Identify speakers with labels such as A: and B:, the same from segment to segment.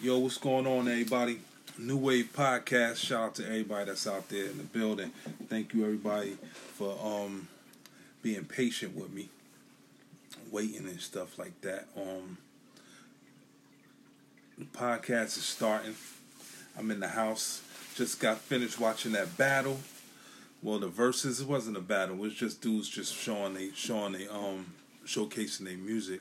A: Yo, what's going on, everybody? New Wave Podcast. Shout out to everybody that's out there in the building. Thank you, everybody, for um being patient with me, waiting and stuff like that. Um, the podcast is starting. I'm in the house. Just got finished watching that battle. Well, the verses it wasn't a battle. It was just dudes just showing they showing they um showcasing their music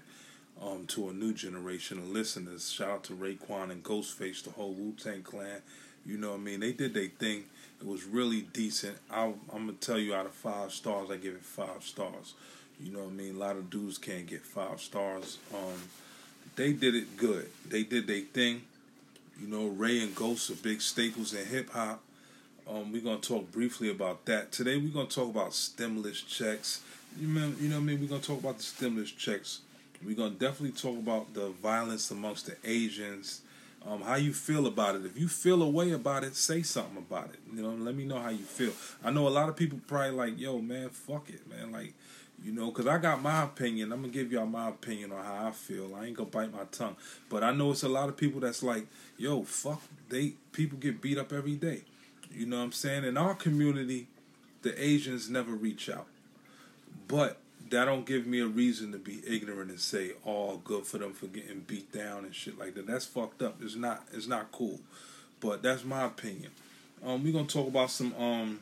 A: um, to a new generation of listeners. Shout out to Raekwon and Ghostface, the whole Wu Tang Clan. You know what I mean? They did their thing. It was really decent. I, I'm gonna tell you, out of five stars, I give it five stars. You know what I mean? A lot of dudes can't get five stars. Um, they did it good. They did their thing. You know, Ray and Ghost are big staples in hip hop. Um, we're gonna talk briefly about that today. We're gonna talk about stimulus checks. You know, you know what I mean? We're gonna talk about the stimulus checks we're gonna definitely talk about the violence amongst the Asians. Um, how you feel about it? If you feel a way about it, say something about it. You know, let me know how you feel. I know a lot of people probably like, "Yo, man, fuck it, man." Like, you know, because I got my opinion. I'm gonna give y'all my opinion on how I feel. I ain't gonna bite my tongue, but I know it's a lot of people that's like, "Yo, fuck." They people get beat up every day. You know what I'm saying? In our community, the Asians never reach out, but that don't give me a reason to be ignorant and say, "Oh, good for them for getting beat down and shit like that." That's fucked up. It's not. It's not cool. But that's my opinion. Um, we're gonna talk about some um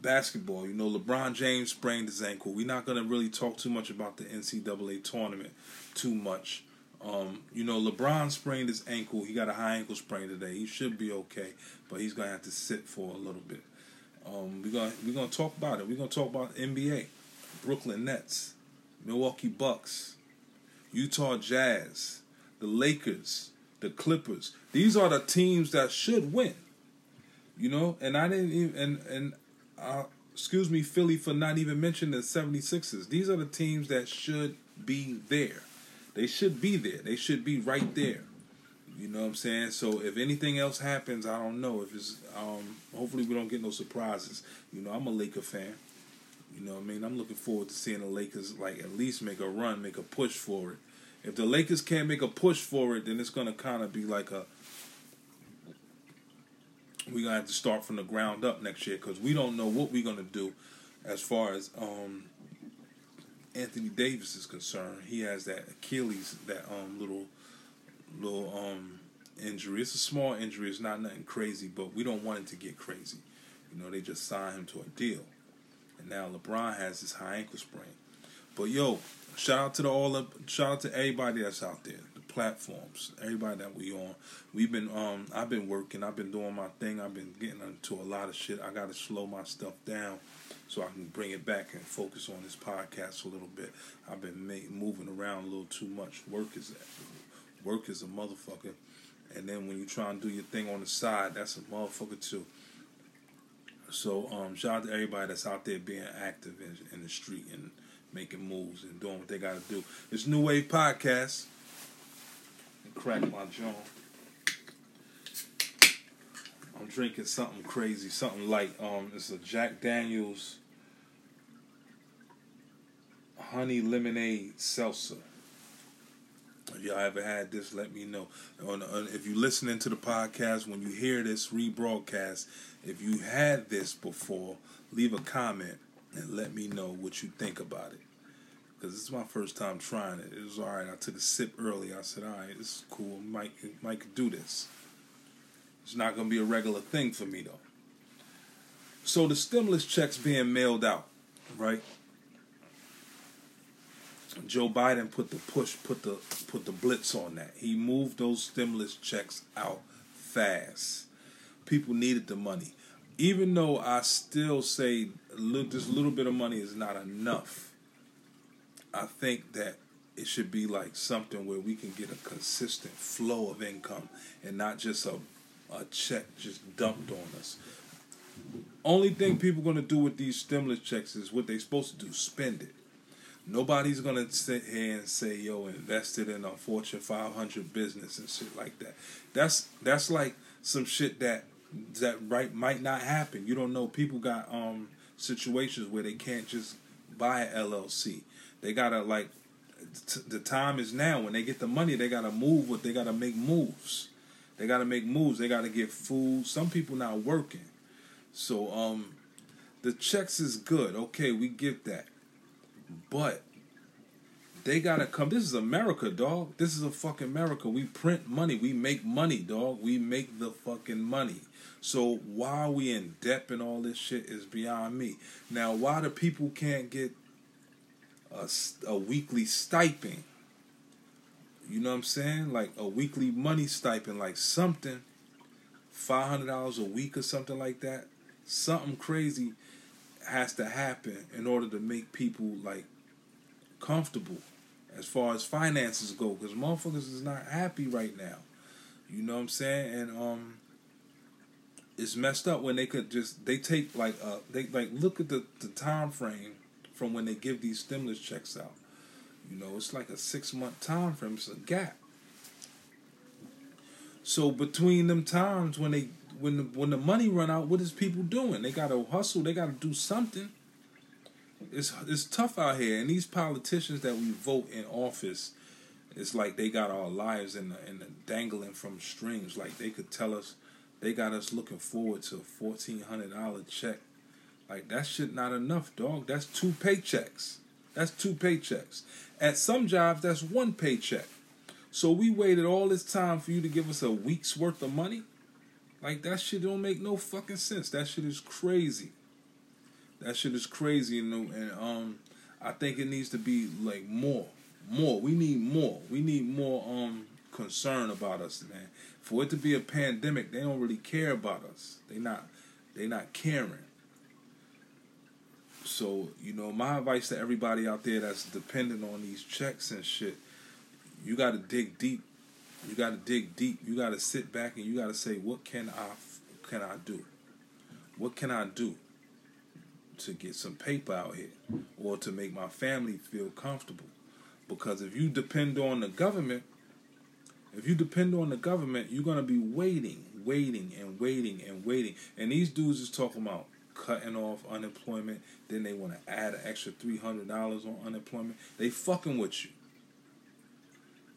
A: basketball. You know, LeBron James sprained his ankle. We're not gonna really talk too much about the NCAA tournament too much. Um, you know, LeBron sprained his ankle. He got a high ankle sprain today. He should be okay, but he's gonna have to sit for a little bit. Um, we're gonna we're gonna talk about it. We're gonna talk about NBA. Brooklyn Nets, Milwaukee Bucks, Utah Jazz, the Lakers, the Clippers. These are the teams that should win. You know, and I didn't even and and uh, excuse me, Philly for not even mentioning the 76ers. These are the teams that should be there. They should be there. They should be right there. You know what I'm saying? So if anything else happens, I don't know. If it's um hopefully we don't get no surprises. You know, I'm a Laker fan. You know what I mean? I'm looking forward to seeing the Lakers like at least make a run, make a push for it. If the Lakers can't make a push for it, then it's gonna kind of be like a we're gonna have to start from the ground up next year because we don't know what we're gonna do as far as um, Anthony Davis is concerned. He has that Achilles, that um, little little um, injury. It's a small injury. It's not nothing crazy, but we don't want it to get crazy. You know, they just signed him to a deal. Now LeBron has his high ankle sprain. But yo, shout out to the all up shout out to everybody that's out there, the platforms, everybody that we on. We've been um I've been working, I've been doing my thing, I've been getting into a lot of shit. I gotta slow my stuff down so I can bring it back and focus on this podcast a little bit. I've been make, moving around a little too much. Work is work is a motherfucker. And then when you try and do your thing on the side, that's a motherfucker too. So um, shout out to everybody that's out there being active in, in the street and making moves and doing what they got to do. It's New Wave Podcast. And crack my jaw. I'm drinking something crazy, something light. Um, it's a Jack Daniels honey lemonade seltzer. If y'all ever had this, let me know. If you're listening to the podcast, when you hear this rebroadcast, if you had this before, leave a comment and let me know what you think about it. Because this is my first time trying it. It was all right. I took a sip early. I said, all right, this is cool. Mike, Mike do this. It's not going to be a regular thing for me, though. So the stimulus checks being mailed out, right? Joe Biden put the push, put the put the blitz on that. He moved those stimulus checks out fast. People needed the money, even though I still say look, this little bit of money is not enough. I think that it should be like something where we can get a consistent flow of income and not just a a check just dumped on us. Only thing people gonna do with these stimulus checks is what they supposed to do: spend it. Nobody's gonna sit here and say, "Yo, invested in a Fortune 500 business and shit like that." That's that's like some shit that that right might not happen. You don't know. People got um situations where they can't just buy an LLC. They gotta like t- the time is now. When they get the money, they gotta move. What they gotta make moves. They gotta make moves. They gotta get food. Some people not working, so um, the checks is good. Okay, we get that, but they gotta come. This is America, dog. This is a fucking America. We print money. We make money, dog. We make the fucking money. So why we in debt and all this shit is beyond me. Now, why the people can't get a, a weekly stipend? You know what I'm saying? Like a weekly money stipend, like something, five hundred dollars a week or something like that. Something crazy has to happen in order to make people like comfortable as far as finances go, because motherfuckers is not happy right now. You know what I'm saying? And um it's messed up when they could just they take like uh they like look at the, the time frame from when they give these stimulus checks out. You know, it's like a six month time frame, it's a gap. So between them times when they when the when the money run out, what is people doing? They gotta hustle, they gotta do something. It's it's tough out here, and these politicians that we vote in office, it's like they got our lives in the, in the dangling from strings. Like they could tell us they got us looking forward to a fourteen hundred dollar check. Like that shit not enough, dog. That's two paychecks. That's two paychecks. At some jobs, that's one paycheck. So we waited all this time for you to give us a week's worth of money. Like that shit don't make no fucking sense. That shit is crazy. That shit is crazy, and, and um, I think it needs to be like more, more. We need more. We need more um concern about us, man for it to be a pandemic, they don't really care about us. They not they not caring. So, you know, my advice to everybody out there that's dependent on these checks and shit, you got to dig deep. You got to dig deep. You got to sit back and you got to say, what can I can I do? What can I do to get some paper out here or to make my family feel comfortable? Because if you depend on the government, if you depend on the government, you're gonna be waiting, waiting, and waiting and waiting. And these dudes is talking about cutting off unemployment. Then they want to add an extra three hundred dollars on unemployment. They fucking with you.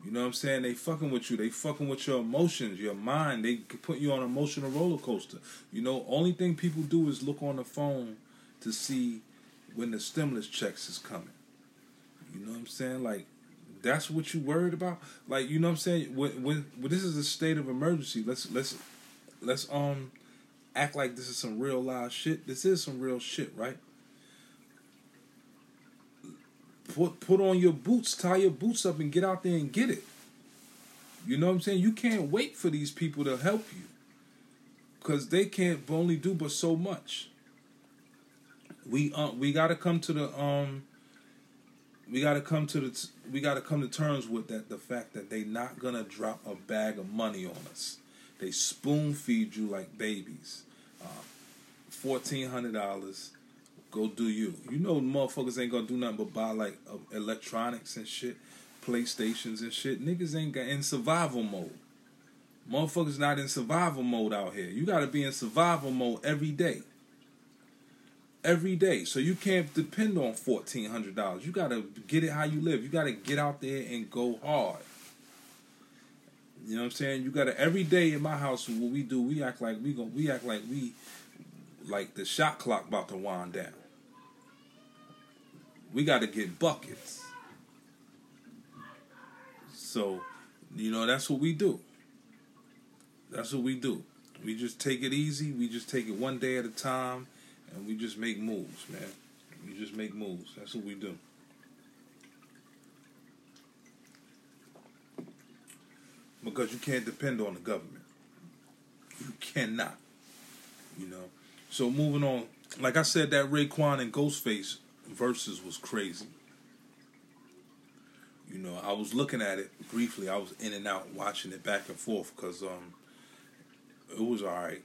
A: You know what I'm saying? They fucking with you. They fucking with your emotions, your mind. They put you on an emotional roller coaster. You know, only thing people do is look on the phone to see when the stimulus checks is coming. You know what I'm saying? Like that's what you worried about like you know what i'm saying when, when, when this is a state of emergency let's let's let's um act like this is some real live shit this is some real shit right put put on your boots tie your boots up and get out there and get it you know what i'm saying you can't wait for these people to help you because they can't only do but so much we uh, we got to come to the um we got to come to the we got to come to terms with that the fact that they not gonna drop a bag of money on us. They spoon feed you like babies. Uh, Fourteen hundred dollars. Go do you. You know motherfuckers ain't gonna do nothing but buy like uh, electronics and shit, PlayStations and shit. Niggas ain't got in survival mode. Motherfuckers not in survival mode out here. You gotta be in survival mode every day every day. So you can't depend on fourteen hundred dollars. You gotta get it how you live. You gotta get out there and go hard. You know what I'm saying? You gotta every day in my house what we do, we act like we go we act like we like the shot clock about to wind down. We gotta get buckets. So, you know, that's what we do. That's what we do. We just take it easy. We just take it one day at a time and we just make moves, man. We just make moves. That's what we do. Because you can't depend on the government. You cannot. You know. So moving on, like I said, that Raekwon and Ghostface verses was crazy. You know, I was looking at it briefly. I was in and out watching it back and forth because um, it was all right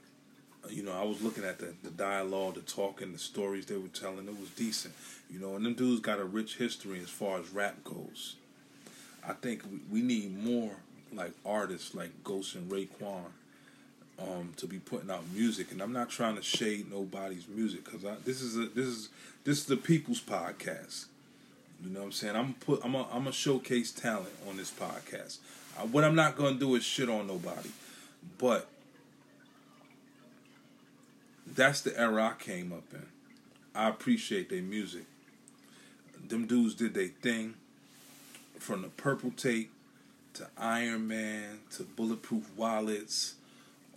A: you know, I was looking at the, the dialogue, the talking, the stories they were telling. It was decent, you know. And them dudes got a rich history as far as rap goes. I think we, we need more like artists like Ghost and Raekwon um, to be putting out music. And I'm not trying to shade nobody's music because this is a this is this is the people's podcast. You know what I'm saying? I'm put I'm a, I'm a showcase talent on this podcast. Uh, what I'm not gonna do is shit on nobody, but that's the era I came up in. I appreciate their music. Them dudes did their thing from the purple tape to Iron Man to bulletproof wallets.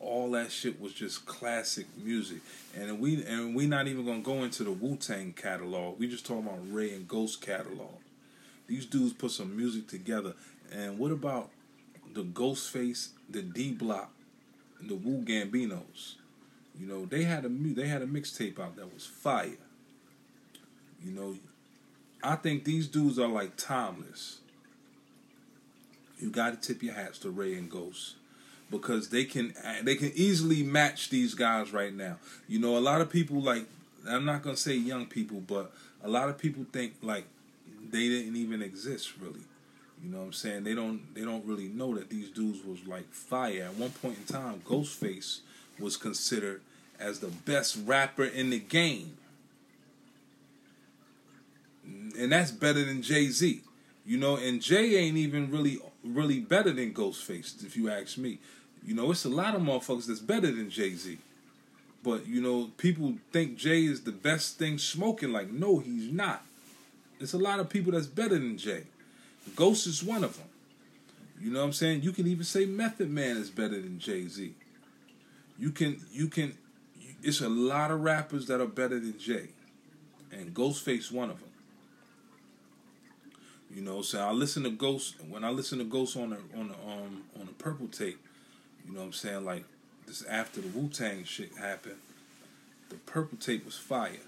A: All that shit was just classic music, and we and we not even gonna go into the Wu Tang catalog. We just talking about Ray and Ghost catalog. These dudes put some music together, and what about the Ghostface, the D Block, the Wu Gambinos? You know they had a they had a mixtape out that was fire. You know, I think these dudes are like timeless. You got to tip your hats to Ray and Ghost because they can uh, they can easily match these guys right now. You know, a lot of people like I'm not gonna say young people, but a lot of people think like they didn't even exist really. You know what I'm saying? They don't they don't really know that these dudes was like fire. At one point in time, Ghostface was considered as the best rapper in the game. And that's better than Jay-Z. You know, and Jay ain't even really really better than Ghostface, if you ask me. You know, it's a lot of motherfuckers that's better than Jay Z. But you know, people think Jay is the best thing smoking. Like, no, he's not. It's a lot of people that's better than Jay. Ghost is one of them. You know what I'm saying? You can even say Method Man is better than Jay Z. You can, you can. It's a lot of rappers that are better than Jay, and Ghostface one of them. You know, so I listen to Ghost when I listen to Ghost on the on the um on the purple tape. You know what I'm saying? Like this after the Wu Tang shit happened, the purple tape was fire.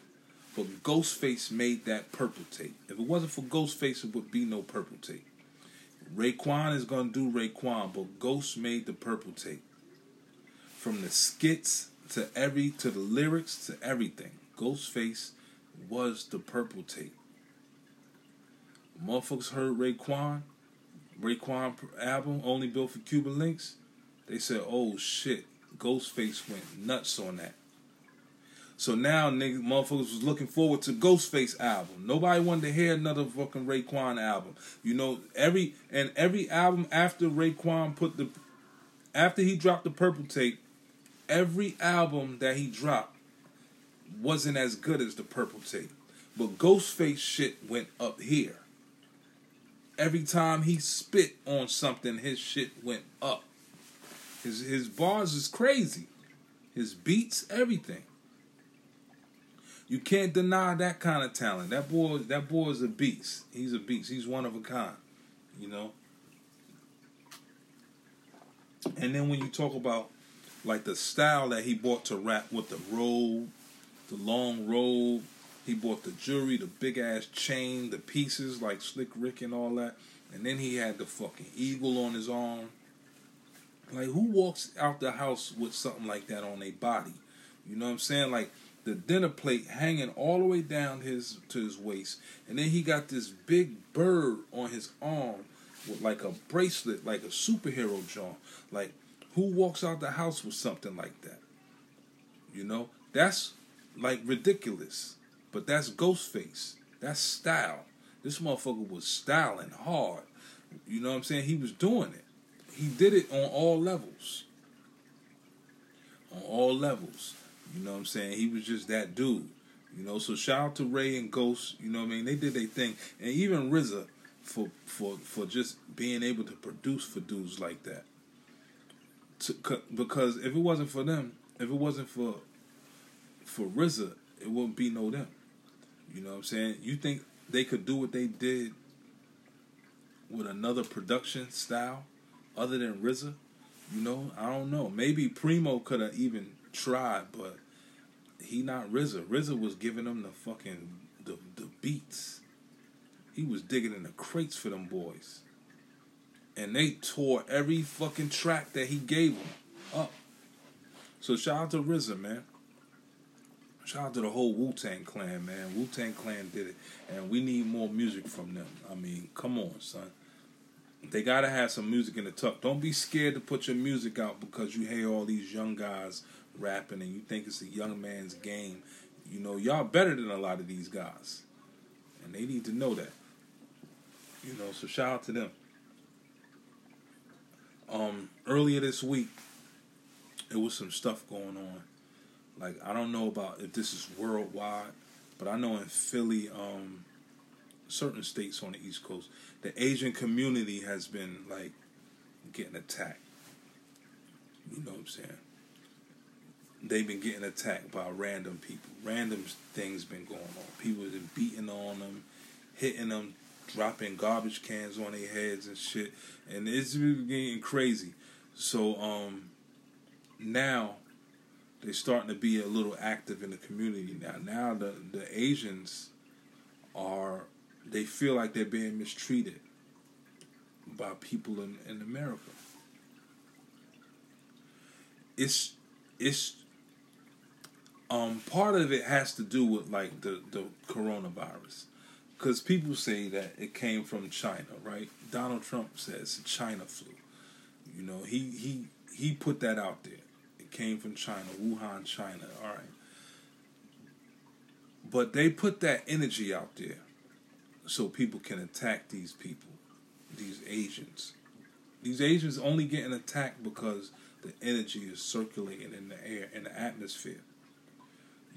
A: But Ghostface made that purple tape. If it wasn't for Ghostface, it would be no purple tape. Raekwon is gonna do Raekwon, but Ghost made the purple tape. From the skits to every to the lyrics to everything, Ghostface was the purple tape. Motherfuckers heard Raekwon, Raekwon album, Only Built for Cuban Links. They said, oh shit, Ghostface went nuts on that. So now niggas, motherfuckers was looking forward to Ghostface album. Nobody wanted to hear another fucking Raekwon album. You know, every and every album after Raekwon put the after he dropped the purple tape, every album that he dropped wasn't as good as the purple tape. But Ghostface shit went up here. Every time he spit on something, his shit went up. His his bars is crazy. His beats, everything. You can't deny that kind of talent. That boy, that boy is a beast. He's a beast. He's one of a kind. You know. And then when you talk about like the style that he brought to rap with the robe, the long robe, he bought the jewelry, the big ass chain, the pieces like Slick Rick and all that. And then he had the fucking eagle on his arm. Like who walks out the house with something like that on their body? You know what I'm saying? Like the dinner plate hanging all the way down his to his waist, and then he got this big bird on his arm with like a bracelet, like a superhero John. Like who walks out the house with something like that? You know, that's like ridiculous. But that's Ghostface. That's style. This motherfucker was styling hard. You know what I'm saying? He was doing it. He did it on all levels. On all levels. You know what I'm saying? He was just that dude. You know, so shout out to Ray and Ghost. You know what I mean? They did their thing, and even RZA for for for just being able to produce for dudes like that. To, because if it wasn't for them, if it wasn't for for RZA, it wouldn't be no them. You know what I'm saying? You think they could do what they did with another production style other than RZA? You know, I don't know. Maybe Primo could have even tried, but he not RZA. RZA was giving them the fucking the the beats. He was digging in the crates for them boys. And they tore every fucking track that he gave them up. So shout out to RZA, man. Shout out to the whole Wu Tang Clan, man. Wu Tang Clan did it, and we need more music from them. I mean, come on, son. They gotta have some music in the tuck. Don't be scared to put your music out because you hear all these young guys rapping and you think it's a young man's game. You know, y'all better than a lot of these guys, and they need to know that. You know, so shout out to them. Um, earlier this week, it was some stuff going on. Like I don't know about if this is worldwide, but I know in Philly, um, certain states on the East Coast, the Asian community has been like getting attacked. You know what I'm saying? They've been getting attacked by random people. Random things been going on. People been beating on them, hitting them, dropping garbage cans on their heads and shit, and it's really getting crazy. So um, now they're starting to be a little active in the community now. Now the the Asians are they feel like they're being mistreated by people in, in America. It's it's um part of it has to do with like the the coronavirus because people say that it came from China, right? Donald Trump says China flu. You know, he he he put that out there. It came from China, Wuhan, China. All right, but they put that energy out there so people can attack these people, these Asians. These Asians only getting attacked because the energy is circulating in the air, in the atmosphere.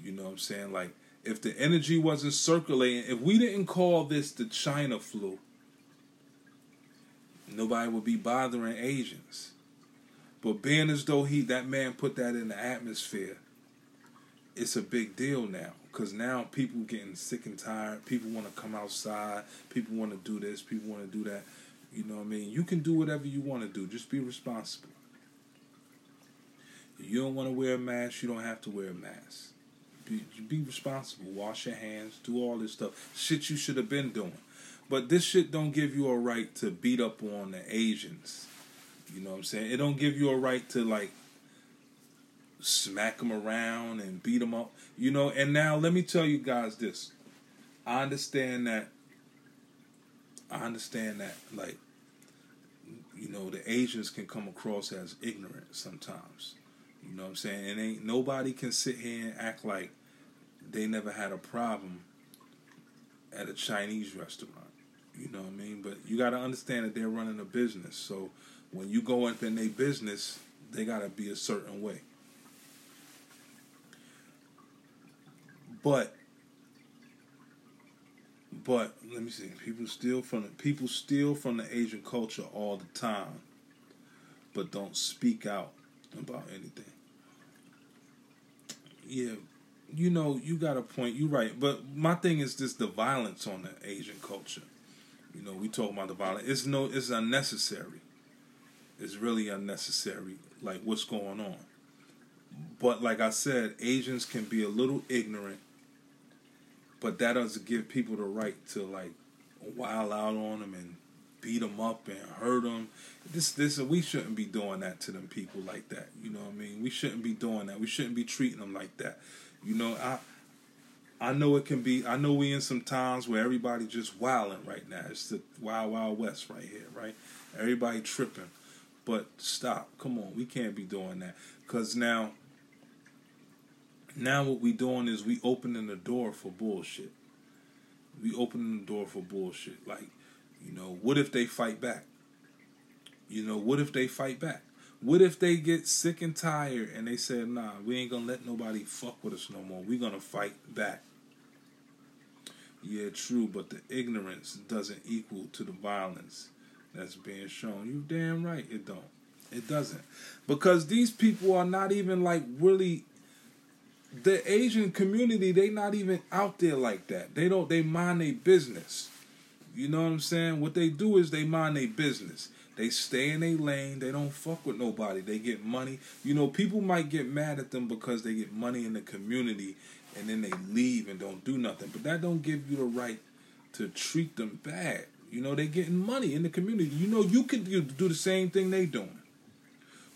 A: You know what I'm saying? Like, if the energy wasn't circulating, if we didn't call this the China flu, nobody would be bothering Asians. But being as though he that man put that in the atmosphere, it's a big deal now. Cause now people getting sick and tired. People want to come outside. People want to do this. People want to do that. You know what I mean? You can do whatever you want to do. Just be responsible. If you don't want to wear a mask, you don't have to wear a mask. Be, be responsible. Wash your hands. Do all this stuff. Shit you should have been doing. But this shit don't give you a right to beat up on the Asians. You know what I'm saying? It don't give you a right to like smack them around and beat them up. You know, and now let me tell you guys this. I understand that. I understand that, like, you know, the Asians can come across as ignorant sometimes. You know what I'm saying? And ain't nobody can sit here and act like they never had a problem at a Chinese restaurant. You know what I mean? But you got to understand that they're running a business. So when you go up in their business, they got to be a certain way. But but let me see. People steal from the people steal from the Asian culture all the time, but don't speak out about anything. Yeah, you know, you got a point. You right, but my thing is just the violence on the Asian culture. You know, we talk about the violence. It's no, it's unnecessary. It's really unnecessary. Like what's going on. But like I said, Asians can be a little ignorant but that doesn't give people the right to like wild out on them and beat them up and hurt them. This this we shouldn't be doing that to them people like that. You know what I mean? We shouldn't be doing that. We shouldn't be treating them like that. You know, I I know it can be. I know we in some times where everybody just wilding right now. It's the wild wild west right here, right? Everybody tripping, but stop. Come on, we can't be doing that because now now what we doing is we opening the door for bullshit. We opening the door for bullshit. Like, you know, what if they fight back? You know, what if they fight back? What if they get sick and tired and they said, nah, we ain't gonna let nobody fuck with us no more. we gonna fight back. Yeah, true, but the ignorance doesn't equal to the violence that's being shown. You damn right it don't. It doesn't. Because these people are not even like really the Asian community, they not even out there like that. They don't they mind their business. You know what I'm saying? What they do is they mind their business. They stay in their lane. They don't fuck with nobody. They get money. You know, people might get mad at them because they get money in the community and then they leave and don't do nothing. But that don't give you the right to treat them bad. You know, they getting money in the community. You know, you can do the same thing they doing.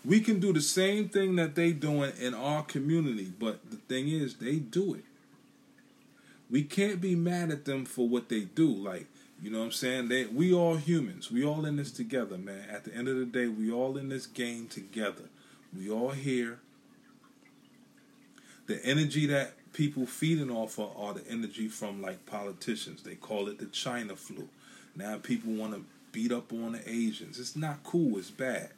A: We can do the same thing that they doing in our community, but the thing is, they do it. We can't be mad at them for what they do. Like, you know what I'm saying? They we all humans. We all in this together, man. At the end of the day, we all in this game together. We all here. The energy that people feeding off of are the energy from like politicians. They call it the China flu. Now people want to beat up on the Asians. It's not cool. It's bad.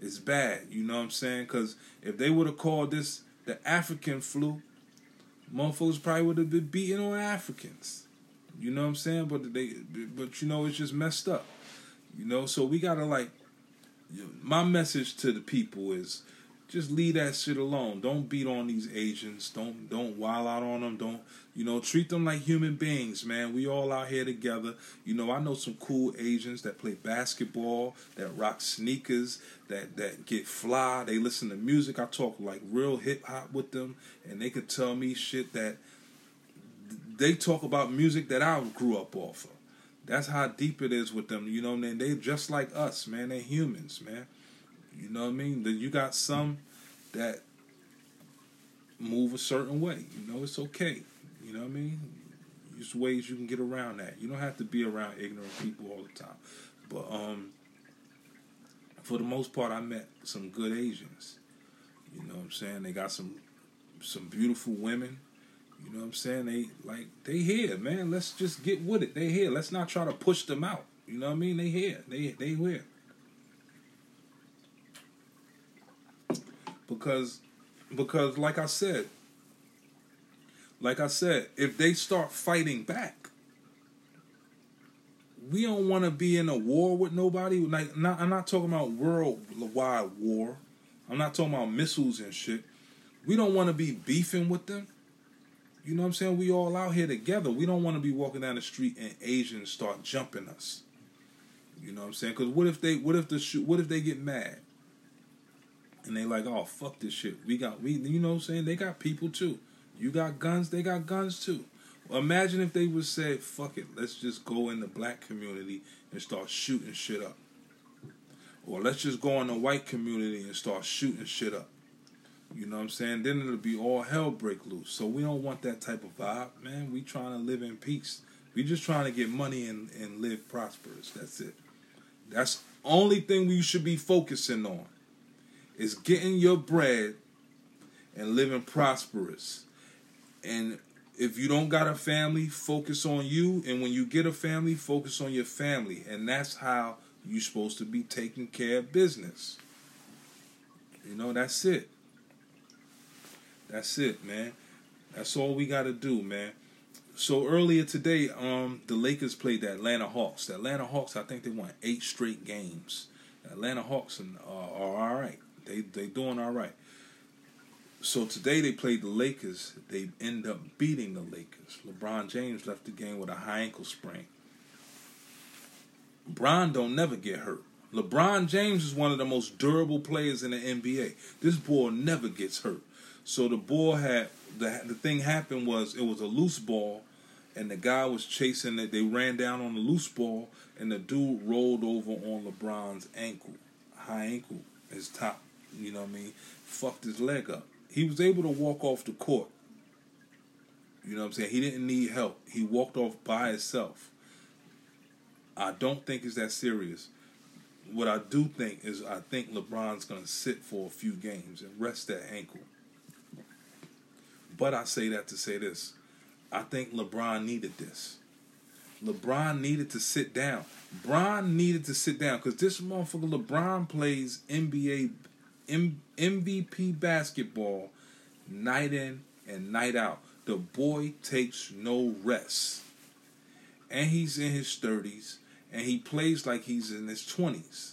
A: It's bad. You know what I'm saying? Because if they would have called this the African flu, motherfuckers probably would have been beating on Africans. You know what I'm saying? But they, but you know, it's just messed up. You know, so we gotta like. My message to the people is just leave that shit alone. Don't beat on these Asians. Don't don't wild out on them. Don't you know treat them like human beings, man. We all out here together. You know, I know some cool Asians that play basketball, that rock sneakers, that that get fly. They listen to music. I talk like real hip hop with them, and they could tell me shit that they talk about music that I grew up off of. That's how deep it is with them. You know, man. They just like us, man. They're humans, man. You know what I mean? Then you got some that move a certain way. You know, it's okay. You know what I mean? There's ways you can get around that. You don't have to be around ignorant people all the time. But um for the most part I met some good Asians. You know what I'm saying? They got some some beautiful women. You know what I'm saying? They like they here, man. Let's just get with it. They here. Let's not try to push them out. You know what I mean? They here. They they here. Because because like I said, like I said, if they start fighting back, we don't want to be in a war with nobody. Like, not, I'm not talking about worldwide war. I'm not talking about missiles and shit. We don't want to be beefing with them. You know what I'm saying? We all out here together. We don't want to be walking down the street and Asians start jumping us. You know what I'm saying? Because what if they, what if the, what if they get mad? And they like, oh fuck this shit. We got we you know what I'm saying? They got people too. You got guns, they got guns too. Imagine if they would say, fuck it, let's just go in the black community and start shooting shit up. Or let's just go in the white community and start shooting shit up. You know what I'm saying? Then it'll be all hell break loose. So we don't want that type of vibe, man. We trying to live in peace. We just trying to get money and, and live prosperous. That's it. That's only thing we should be focusing on is getting your bread and living prosperous. And if you don't got a family, focus on you. And when you get a family, focus on your family. And that's how you're supposed to be taking care of business. You know, that's it. That's it, man. That's all we got to do, man. So earlier today, um, the Lakers played the Atlanta Hawks. The Atlanta Hawks, I think they won eight straight games. The Atlanta Hawks are, are all right. They they doing all right. So today they played the Lakers. They end up beating the Lakers. LeBron James left the game with a high ankle sprain. Bron don't never get hurt. LeBron James is one of the most durable players in the NBA. This boy never gets hurt. So the ball had the the thing happened was it was a loose ball, and the guy was chasing it. They ran down on the loose ball, and the dude rolled over on LeBron's ankle, high ankle, his top you know what I mean, fucked his leg up. He was able to walk off the court. You know what I'm saying? He didn't need help. He walked off by himself. I don't think it's that serious. What I do think is I think LeBron's going to sit for a few games and rest that ankle. But I say that to say this. I think LeBron needed this. LeBron needed to sit down. Bron needed to sit down because this motherfucker LeBron plays NBA M- MVP basketball night in and night out. The boy takes no rest. And he's in his 30s and he plays like he's in his 20s.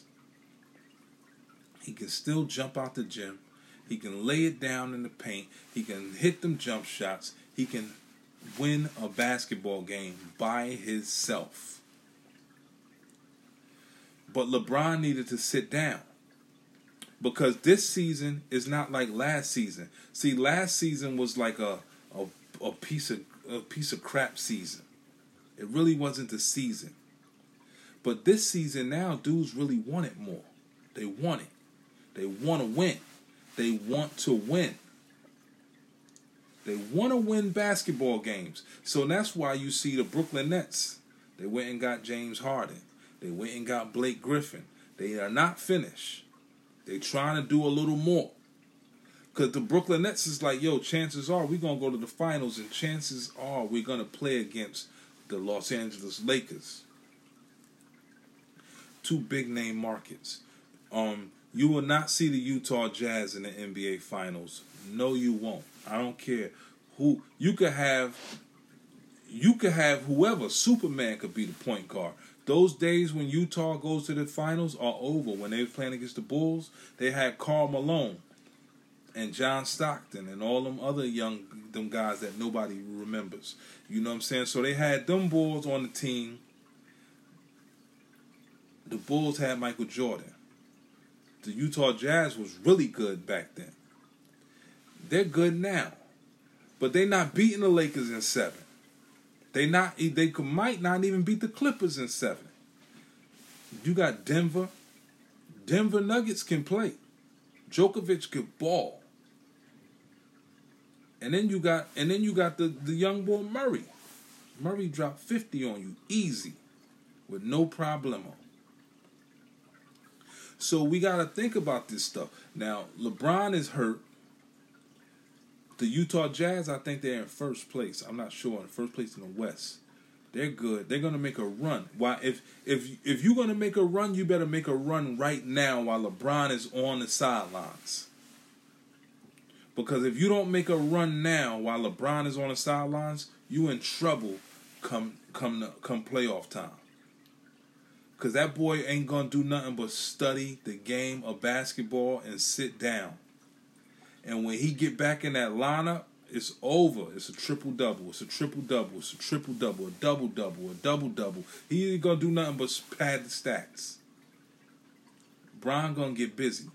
A: He can still jump out the gym. He can lay it down in the paint. He can hit them jump shots. He can win a basketball game by himself. But LeBron needed to sit down because this season is not like last season. See, last season was like a a, a piece of a piece of crap season. It really wasn't the season. But this season now, dudes really want it more. They want it. They want to win. They want to win. They want to win basketball games. So that's why you see the Brooklyn Nets. They went and got James Harden. They went and got Blake Griffin. They are not finished. They trying to do a little more. Cause the Brooklyn Nets is like, yo, chances are we're gonna go to the finals, and chances are we're gonna play against the Los Angeles Lakers. two big name markets. Um, you will not see the Utah Jazz in the NBA Finals. No, you won't. I don't care who you could have. You could have whoever. Superman could be the point guard. Those days when Utah goes to the finals are over. When they were playing against the Bulls, they had Karl Malone and John Stockton and all them other young them guys that nobody remembers. You know what I'm saying? So they had them Bulls on the team. The Bulls had Michael Jordan. The Utah Jazz was really good back then. They're good now. But they're not beating the Lakers in seven. They not they might not even beat the Clippers in seven. You got Denver. Denver Nuggets can play. Djokovic could ball. And then you got and then you got the, the young boy Murray. Murray dropped 50 on you easy with no problemo. So we got to think about this stuff. Now, LeBron is hurt. The Utah Jazz, I think they're in first place. I'm not sure. In first place in the West. They're good. They're gonna make a run. Why? If if if you're gonna make a run, you better make a run right now while LeBron is on the sidelines. Because if you don't make a run now while LeBron is on the sidelines, you in trouble come come to, come playoff time. Cause that boy ain't gonna do nothing but study the game of basketball and sit down. And when he get back in that lineup, it's over. It's a triple double. It's a triple double. It's a triple double. A double double. A double double. He ain't gonna do nothing but pad the stats. Brian gonna get busy.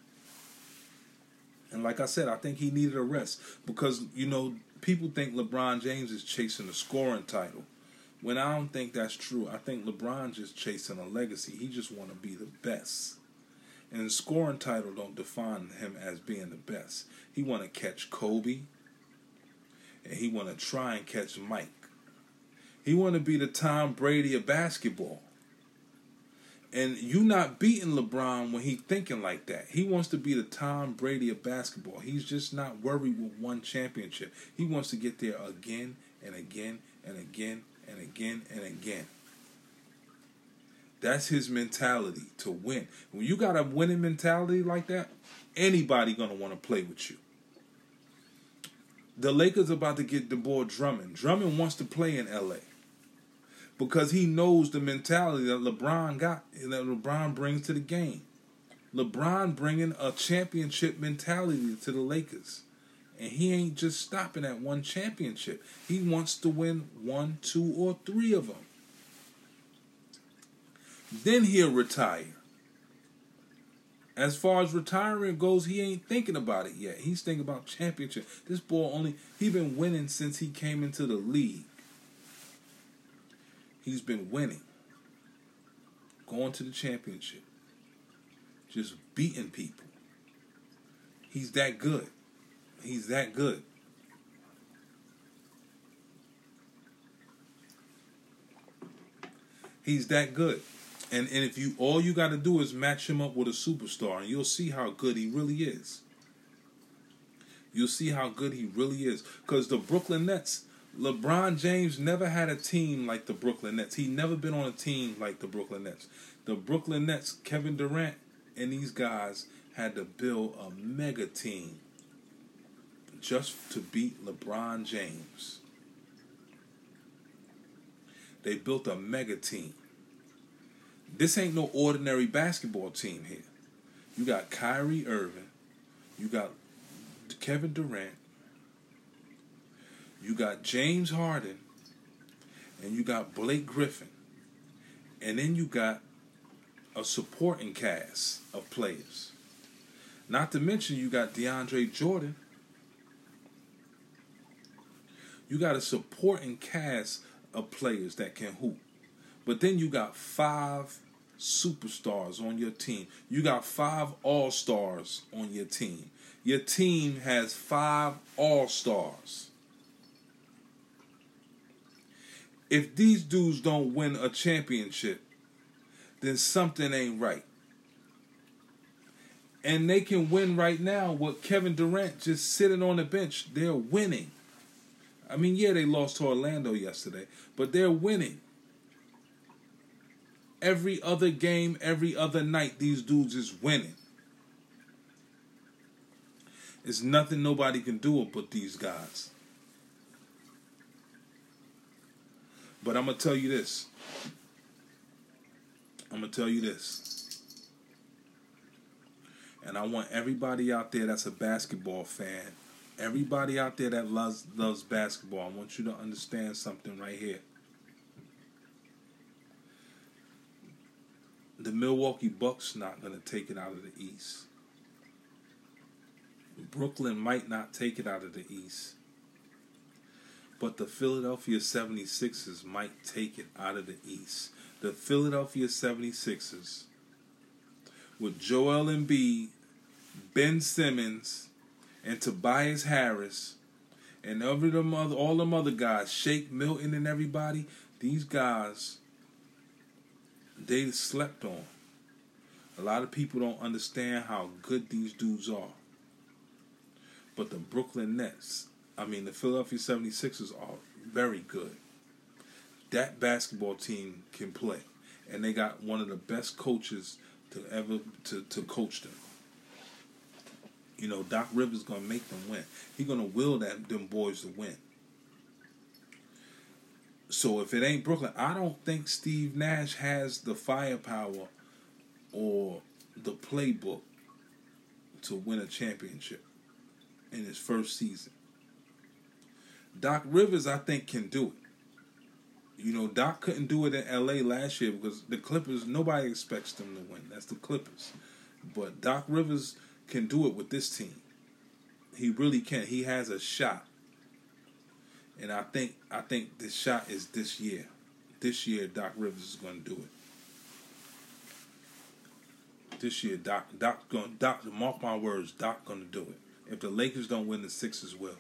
A: And like I said, I think he needed a rest because you know people think LeBron James is chasing a scoring title. When I don't think that's true, I think LeBron just chasing a legacy. He just want to be the best. And scoring title don't define him as being the best. He want to catch Kobe, and he want to try and catch Mike. He want to be the Tom Brady of basketball. And you not beating LeBron when he thinking like that. He wants to be the Tom Brady of basketball. He's just not worried with one championship. He wants to get there again and again and again and again and again. That's his mentality to win. When you got a winning mentality like that, anybody gonna want to play with you. The Lakers about to get the boy Drummond. Drummond wants to play in LA because he knows the mentality that LeBron got, that LeBron brings to the game. LeBron bringing a championship mentality to the Lakers. And he ain't just stopping at one championship. He wants to win one, two, or three of them. Then he'll retire. As far as retiring goes, he ain't thinking about it yet. He's thinking about championship. This boy only he been winning since he came into the league. He's been winning. Going to the championship. Just beating people. He's that good. He's that good. He's that good. And and if you all you got to do is match him up with a superstar, and you'll see how good he really is. You'll see how good he really is. Because the Brooklyn Nets, LeBron James never had a team like the Brooklyn Nets. He never been on a team like the Brooklyn Nets. The Brooklyn Nets, Kevin Durant and these guys had to build a mega team just to beat LeBron James. They built a mega team. This ain't no ordinary basketball team here. You got Kyrie Irving, you got Kevin Durant, you got James Harden, and you got Blake Griffin. And then you got a supporting cast of players. Not to mention you got DeAndre Jordan. You got a supporting cast of players that can hoop. But then you got five superstars on your team. You got five all stars on your team. Your team has five all stars. If these dudes don't win a championship, then something ain't right. And they can win right now with Kevin Durant just sitting on the bench. They're winning. I mean, yeah, they lost to Orlando yesterday, but they're winning. Every other game, every other night, these dudes is winning. It's nothing nobody can do but these guys. But I'm gonna tell you this. I'm gonna tell you this. And I want everybody out there that's a basketball fan, everybody out there that loves loves basketball, I want you to understand something right here. The Milwaukee Bucks not gonna take it out of the East. Brooklyn might not take it out of the East. But the Philadelphia 76ers might take it out of the East. The Philadelphia 76ers with Joel Embiid, Ben Simmons, and Tobias Harris, and every them other, all them other guys, Shake Milton and everybody, these guys, they slept on. A lot of people don't understand how good these dudes are. But the Brooklyn Nets, I mean, the Philadelphia 76ers are very good. That basketball team can play. And they got one of the best coaches to ever to, to coach them. You know, Doc Rivers gonna make them win. He gonna will that them boys to win. So if it ain't Brooklyn, I don't think Steve Nash has the firepower or the playbook to win a championship in his first season. Doc Rivers, I think, can do it. You know, Doc couldn't do it in LA last year because the Clippers, nobody expects them to win. That's the Clippers. But Doc Rivers can do it with this team. He really can. He has a shot. And I think I think this shot is this year. This year Doc Rivers is gonna do it. This year Doc Doc going Doc mark my words, Doc gonna do it. If the Lakers don't win, the Sixers will.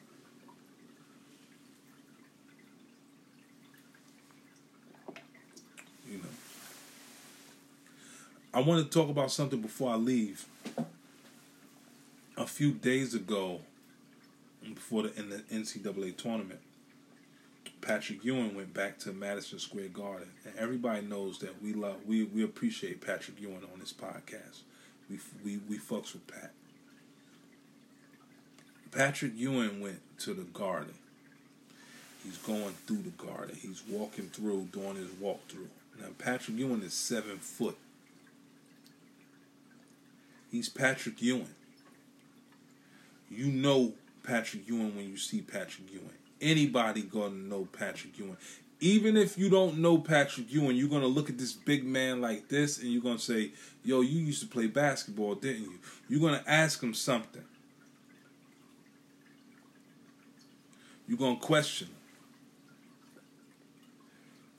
A: You know. I want to talk about something before I leave. A few days ago, before the in the NCAA tournament, Patrick Ewing went back to Madison Square Garden, and everybody knows that we love we we appreciate Patrick Ewing on this podcast. We we we fucks with Pat. Patrick Ewing went to the Garden. He's going through the Garden. He's walking through, doing his walkthrough. Now Patrick Ewing is seven foot. He's Patrick Ewing. You know Patrick Ewing when you see Patrick Ewing. Anybody gonna know Patrick Ewing. Even if you don't know Patrick Ewing, you're gonna look at this big man like this and you're gonna say, Yo, you used to play basketball, didn't you? You're gonna ask him something. You're gonna question him.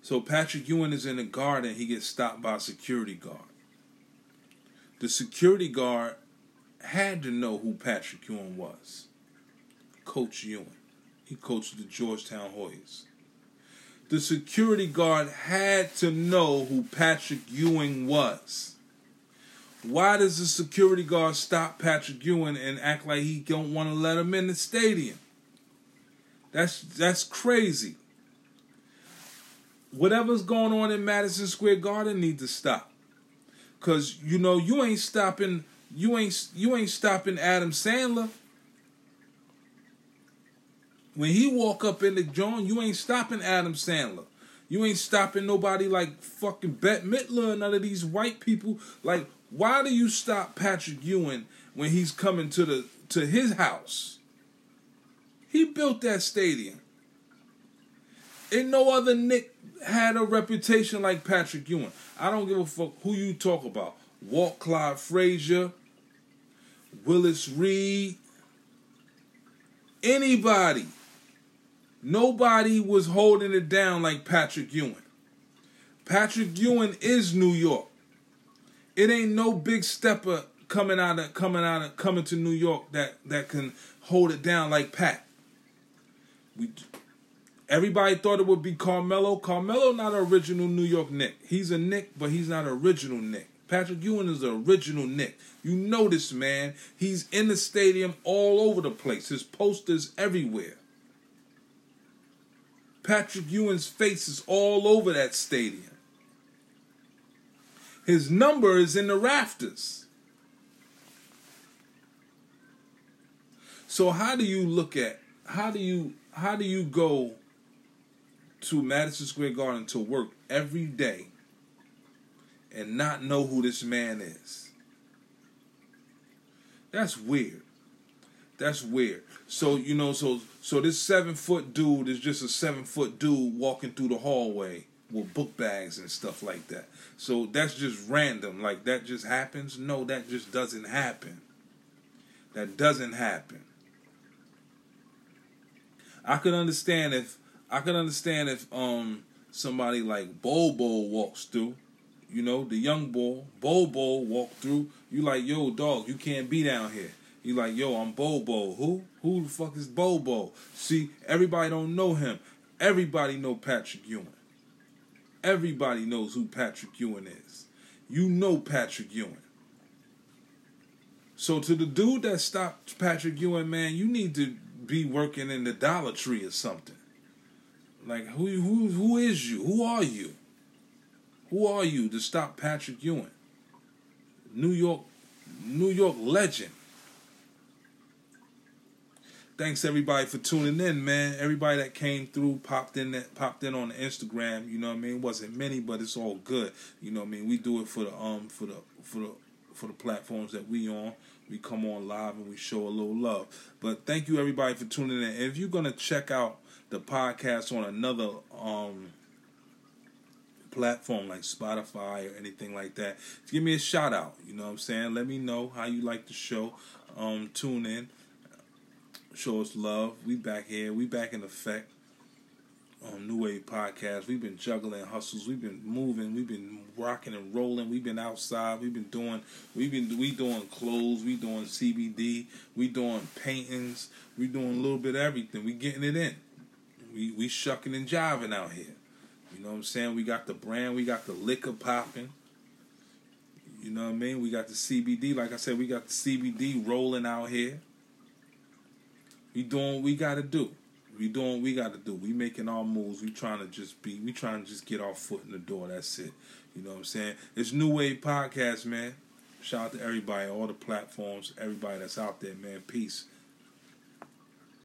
A: So Patrick Ewing is in the garden, he gets stopped by a security guard. The security guard had to know who Patrick Ewing was. Coach Ewing. He coached the Georgetown Hoyas. The security guard had to know who Patrick Ewing was. Why does the security guard stop Patrick Ewing and act like he don't want to let him in the stadium? That's that's crazy. Whatever's going on in Madison Square Garden needs to stop. Cause you know you ain't stopping you ain't you ain't stopping Adam Sandler. When he walk up in the joint, you ain't stopping Adam Sandler. You ain't stopping nobody like fucking Bette Midler and none of these white people. Like, why do you stop Patrick Ewing when he's coming to the to his house? He built that stadium. Ain't no other Knick had a reputation like Patrick Ewing. I don't give a fuck who you talk about. Walt Clyde Frazier, Willis Reed, anybody. Nobody was holding it down like Patrick Ewing. Patrick Ewing is New York. It ain't no big stepper coming out of coming out of coming to New York that that can hold it down like Pat. We everybody thought it would be Carmelo. Carmelo not an original New York Knick. He's a Knick, but he's not original Knick. Patrick Ewing is the original Knick. You know this man. He's in the stadium all over the place. His posters everywhere. Patrick Ewing's face is all over that stadium. His number is in the rafters. So how do you look at how do you how do you go to Madison Square Garden to work every day and not know who this man is? That's weird. That's weird. So you know, so so this seven foot dude is just a seven foot dude walking through the hallway with book bags and stuff like that. So that's just random. Like that just happens? No, that just doesn't happen. That doesn't happen. I could understand if I could understand if um somebody like Bobo walks through, you know, the young boy, Bobo walk through, you like, yo, dog, you can't be down here. You like, yo, I'm Bobo. Who? Who the fuck is Bobo? See, everybody don't know him. Everybody know Patrick Ewing. Everybody knows who Patrick Ewing is. You know Patrick Ewing. So to the dude that stopped Patrick Ewing, man, you need to be working in the Dollar Tree or something. Like who who who is you? Who are you? Who are you to stop Patrick Ewing? New York New York legend. Thanks everybody for tuning in, man. Everybody that came through, popped in that popped in on the Instagram, you know what I mean? It wasn't many, but it's all good. You know what I mean? We do it for the um for the for the for the platforms that we on. We come on live and we show a little love. But thank you everybody for tuning in. And if you're gonna check out the podcast on another um platform like Spotify or anything like that, give me a shout out. You know what I'm saying? Let me know how you like the show. Um, tune in, show us love. We back here. We back in effect on New Wave Podcast. We've been juggling hustles. We've been moving. We've been rocking and rolling. We've been outside. We've been doing. We've been we doing clothes. We doing CBD. We doing paintings. We doing a little bit of everything. We getting it in. We we shucking and jiving out here. You know what I'm saying? We got the brand. We got the liquor popping. You know what I mean? We got the CBD. Like I said, we got the CBD rolling out here. We doing what we got to do. We doing what we got to do. We making our moves. We trying to just be. We trying to just get our foot in the door. That's it. You know what I'm saying? It's New Wave Podcast, man. Shout out to everybody, all the platforms, everybody that's out there, man. Peace.